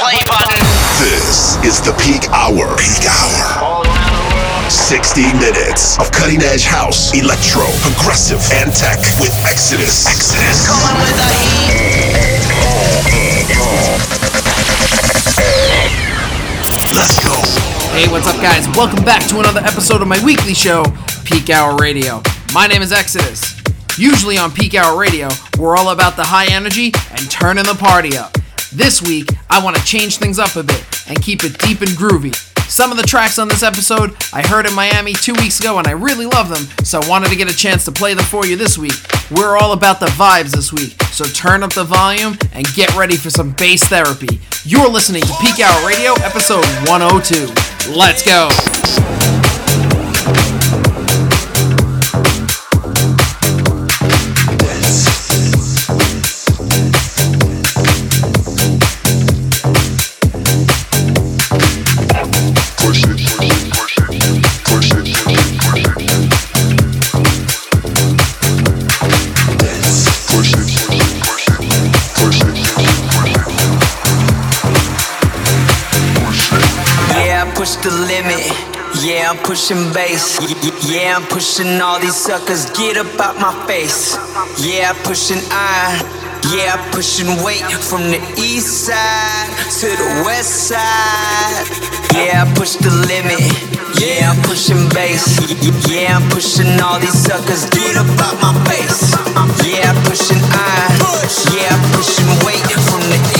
play button. This is the peak hour. Peak hour. 60 minutes of cutting edge house, electro, progressive, and tech with Exodus. Exodus. Coming with the heat. Let's go. Hey, what's up, guys? Welcome back to another episode of my weekly show, Peak Hour Radio. My name is Exodus. Usually on Peak Hour Radio, we're all about the high energy and turning the party up. This week, I want to change things up a bit and keep it deep and groovy. Some of the tracks on this episode I heard in Miami two weeks ago and I really love them, so I wanted to get a chance to play them for you this week. We're all about the vibes this week, so turn up the volume and get ready for some bass therapy. You're listening to Peak Hour Radio, episode 102. Let's go! Yeah, I'm pushing bass. Yeah, I'm pushing all these suckers. Get up out my face. Yeah, I'm pushing iron. Yeah, I'm pushing weight from the east side to the west side. Yeah, I push the limit. Yeah, I'm pushing bass. Yeah, I'm pushing all these suckers. Get up out my face. Yeah, I'm pushing iron. Yeah, I'm pushing weight from the east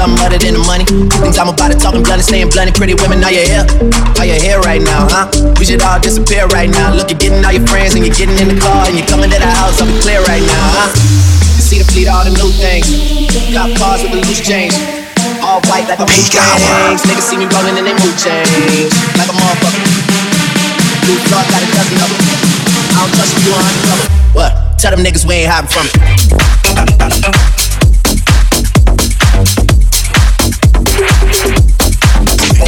Something other than the money. Things I'm about to talking blunt and staying blunt. Pretty women, are you here? Are you here right now, huh? We should all disappear right now. Look, you're getting all your friends and you're getting in the car and you're coming to the house. I'll be clear right now, huh? You see the fleet, all the new things. Got cars with the loose change. All white like a mood change. Niggas see me rolling and they mood change. Like a motherfucker. Blue thought got a dozen of them. I don't trust you, you undercover. What? Tell them niggas we ain't hiding from it.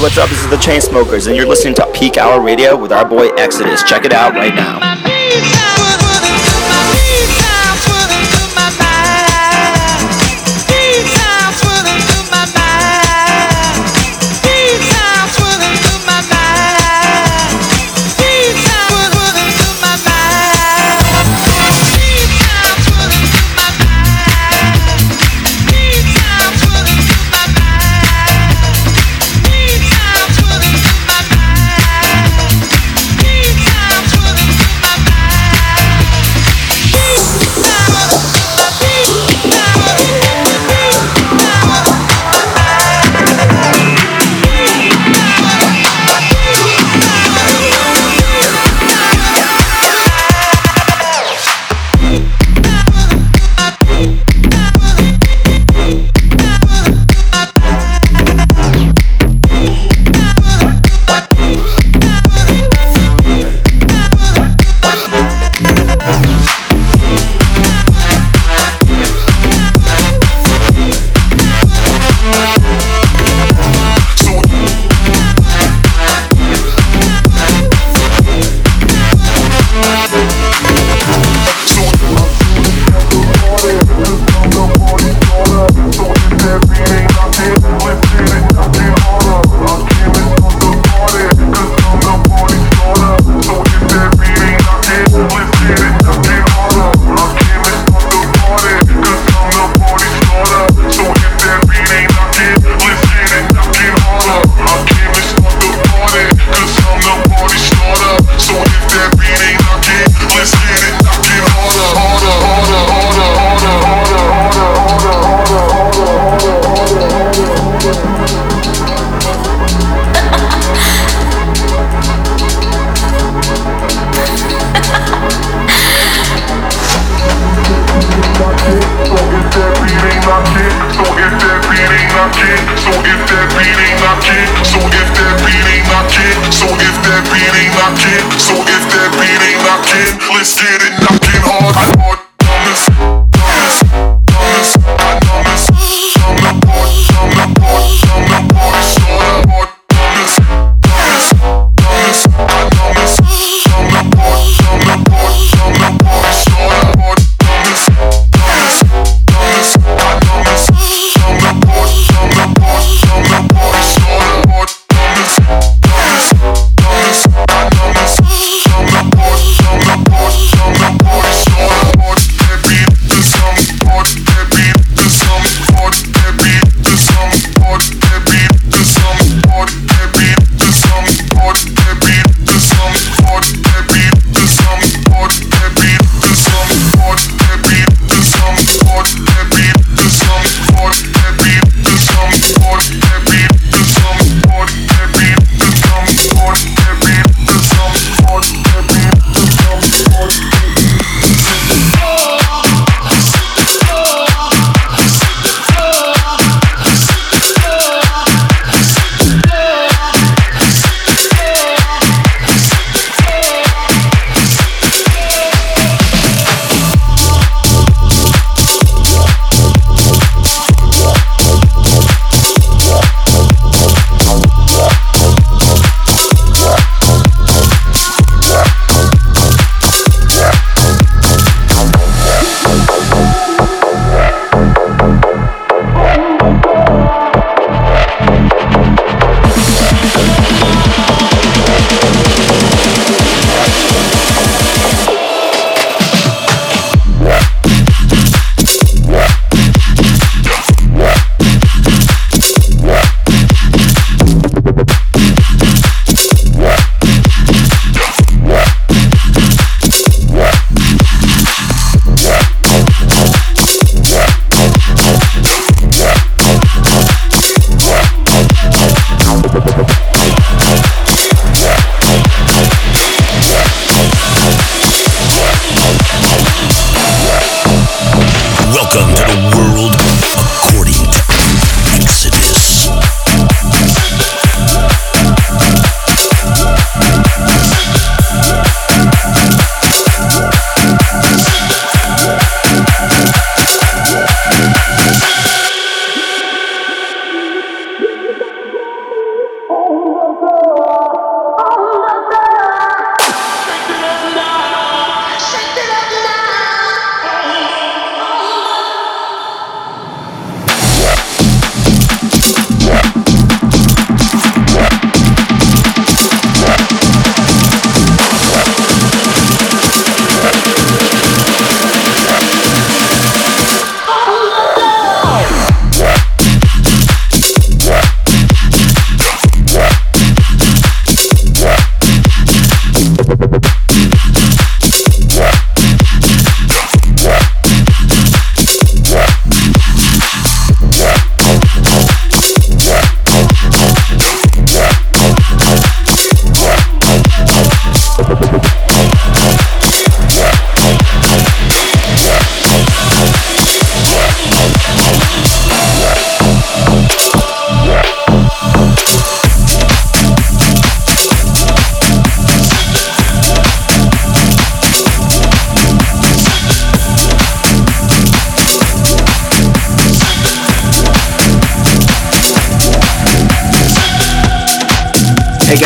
What's up? This is the Chainsmokers, and you're listening to Peak Hour Radio with our boy Exodus. Check it out right now.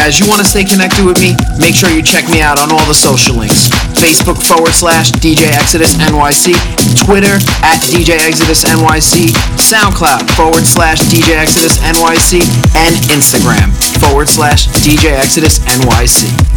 Guys, you want to stay connected with me? Make sure you check me out on all the social links. Facebook forward slash DJ Exodus NYC, Twitter at DJ Exodus NYC, SoundCloud forward slash DJ Exodus NYC, and Instagram forward slash DJ Exodus NYC.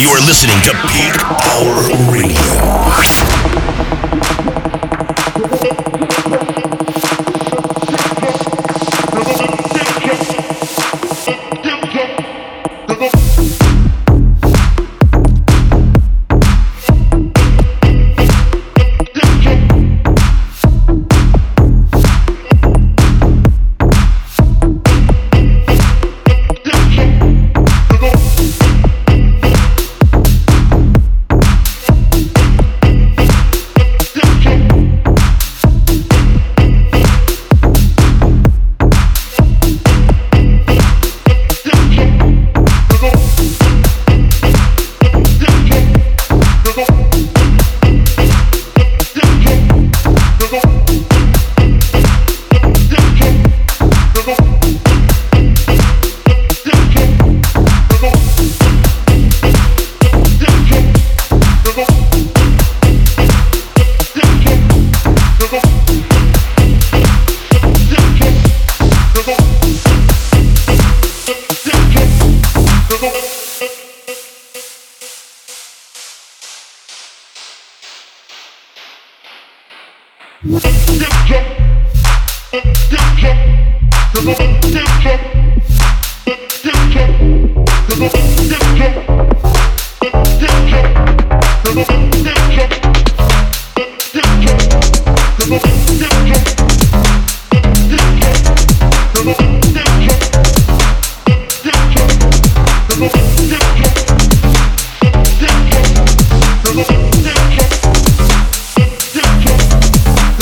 You are listening to Peak Hour Radio.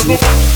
Peak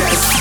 success.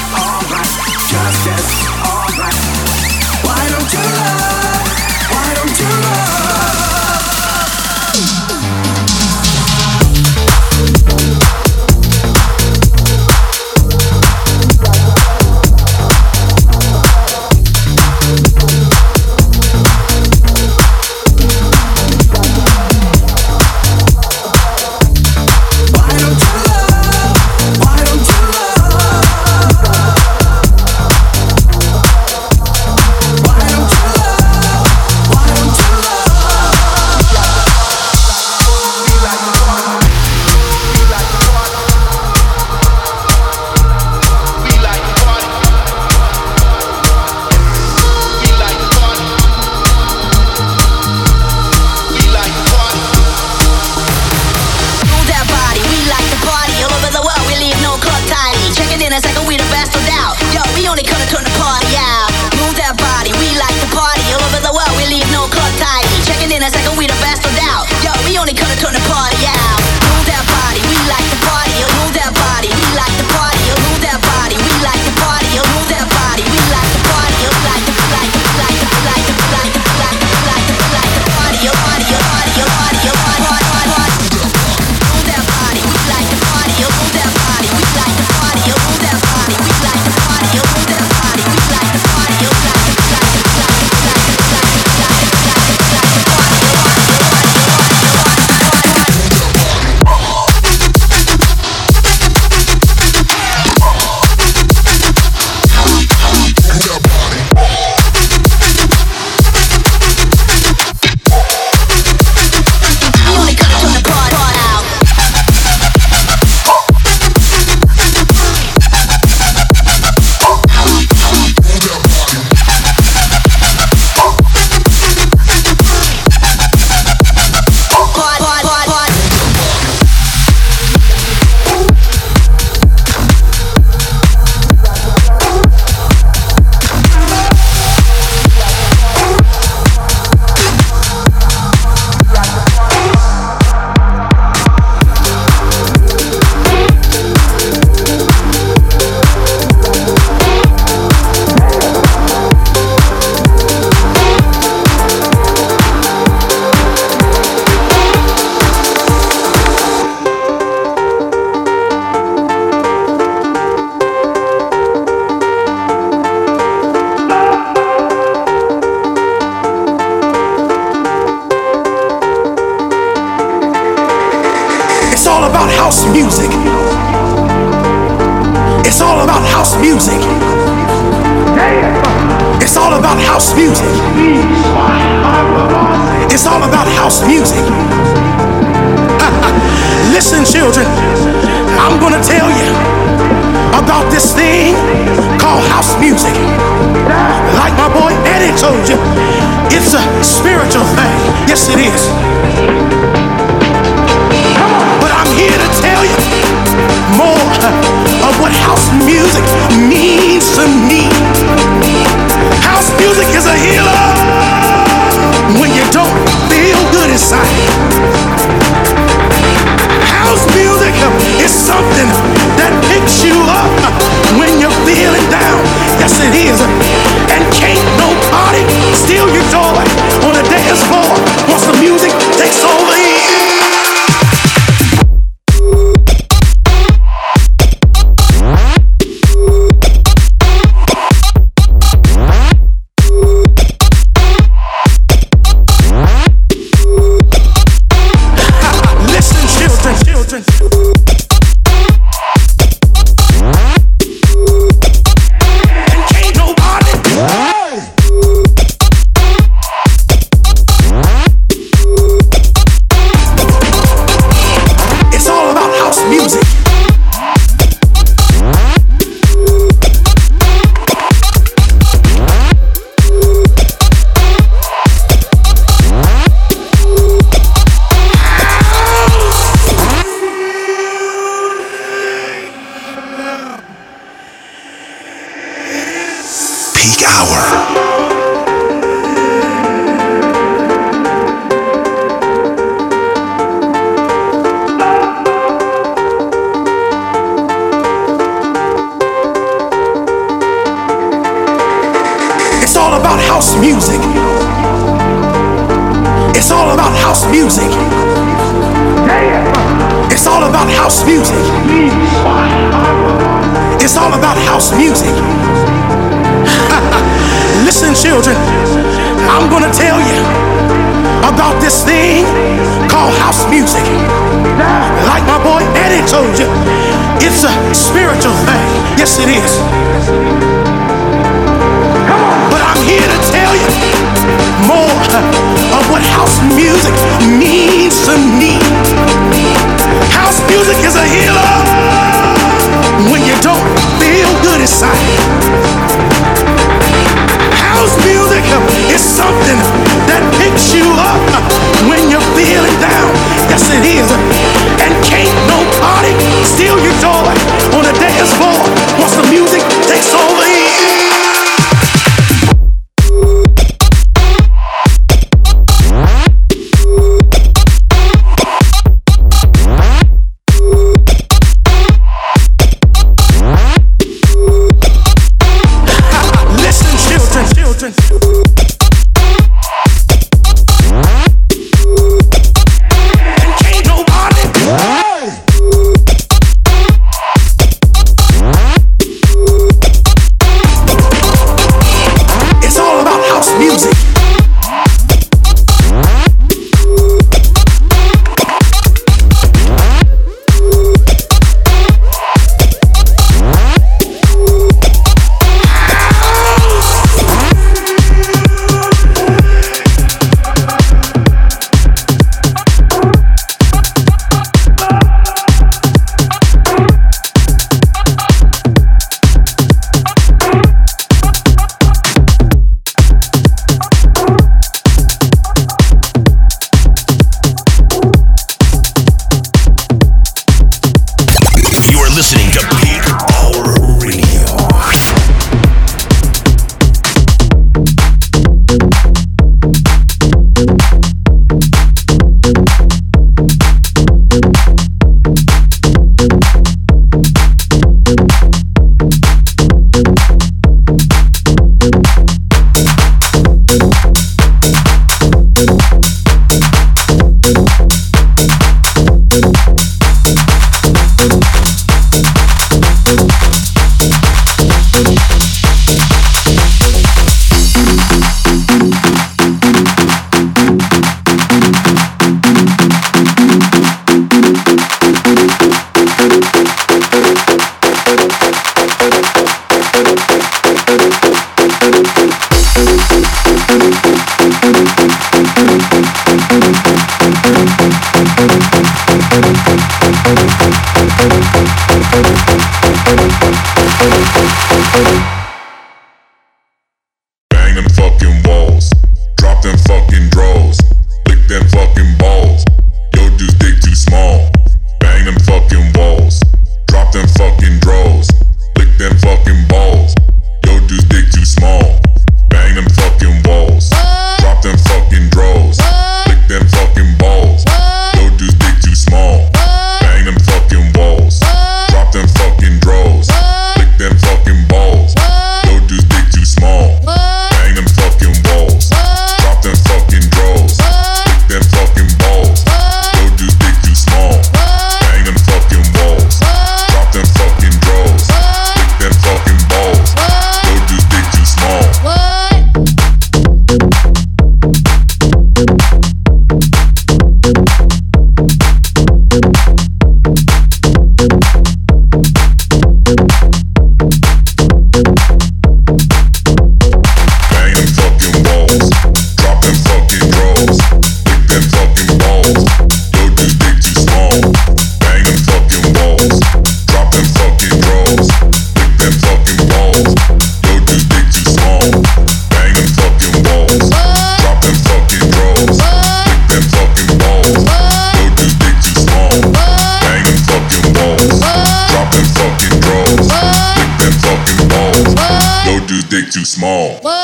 Small. What?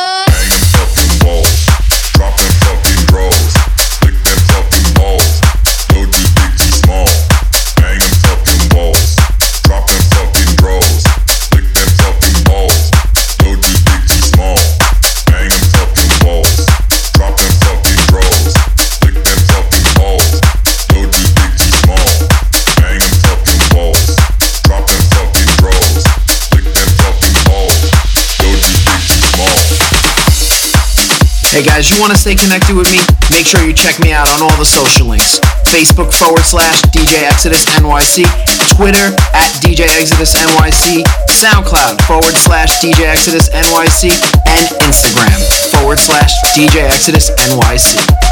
Hey guys, you want to stay connected with me? Make sure you check me out on all the social links. Facebook forward slash DJ Exodus NYC, Twitter at DJ Exodus NYC, SoundCloud forward slash DJ Exodus NYC, and Instagram forward slash DJ Exodus NYC.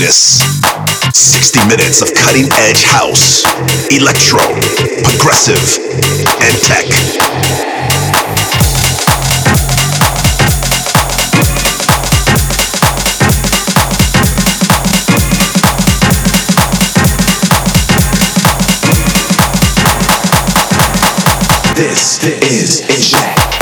Exodus. 60 minutes of cutting edge house, electro, progressive, and tech. This, is Impact.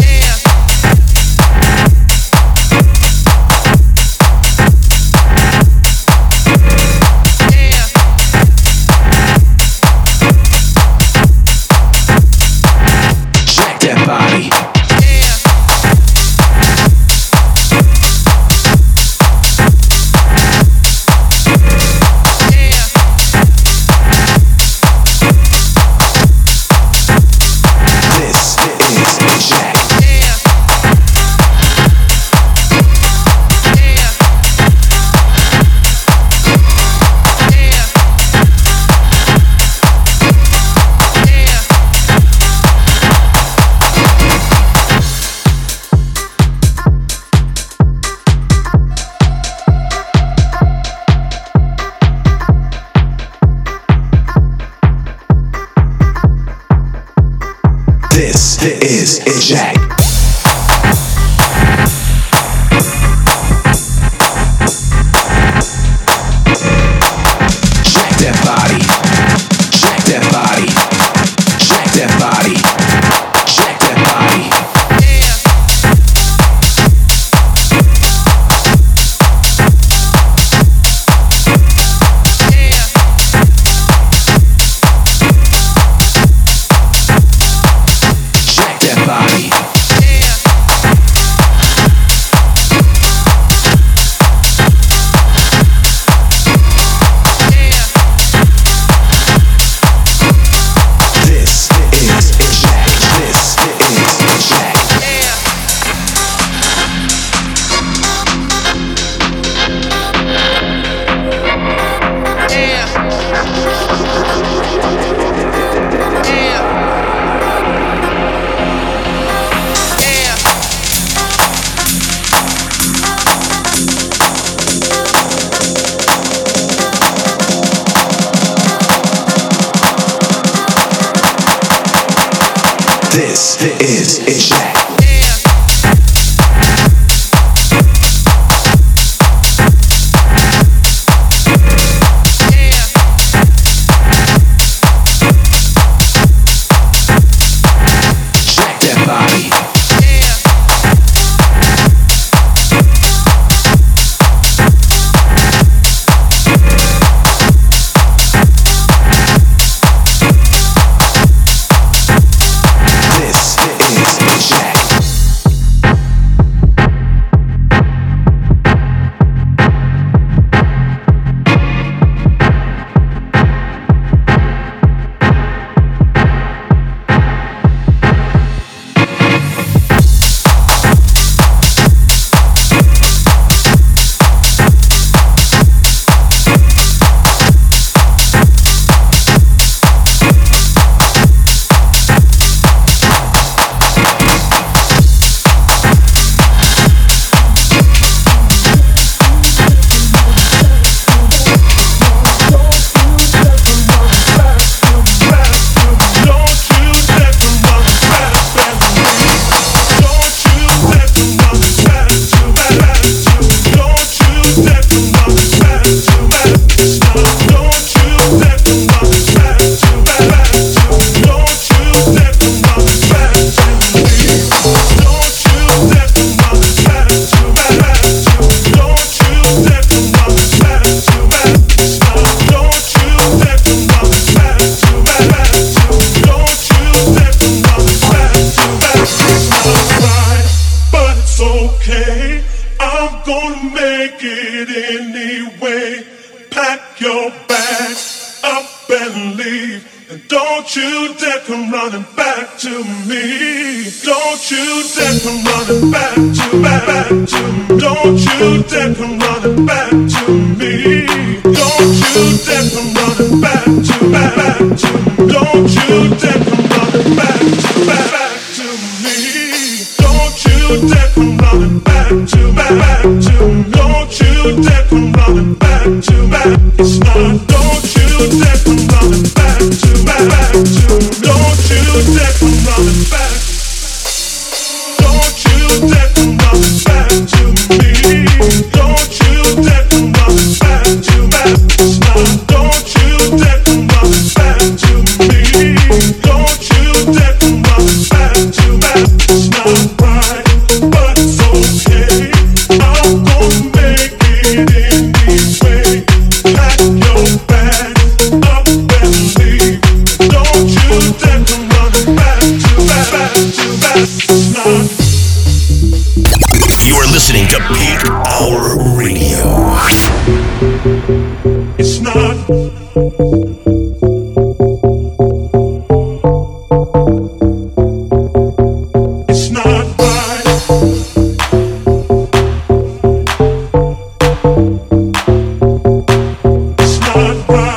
is in check. cry.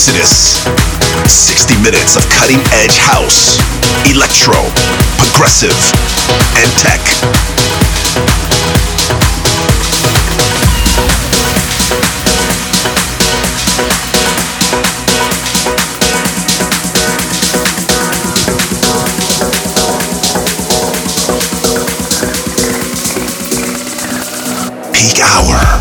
Exodus. 60 minutes of cutting edge house, electro, progressive, and tech. Peak hour.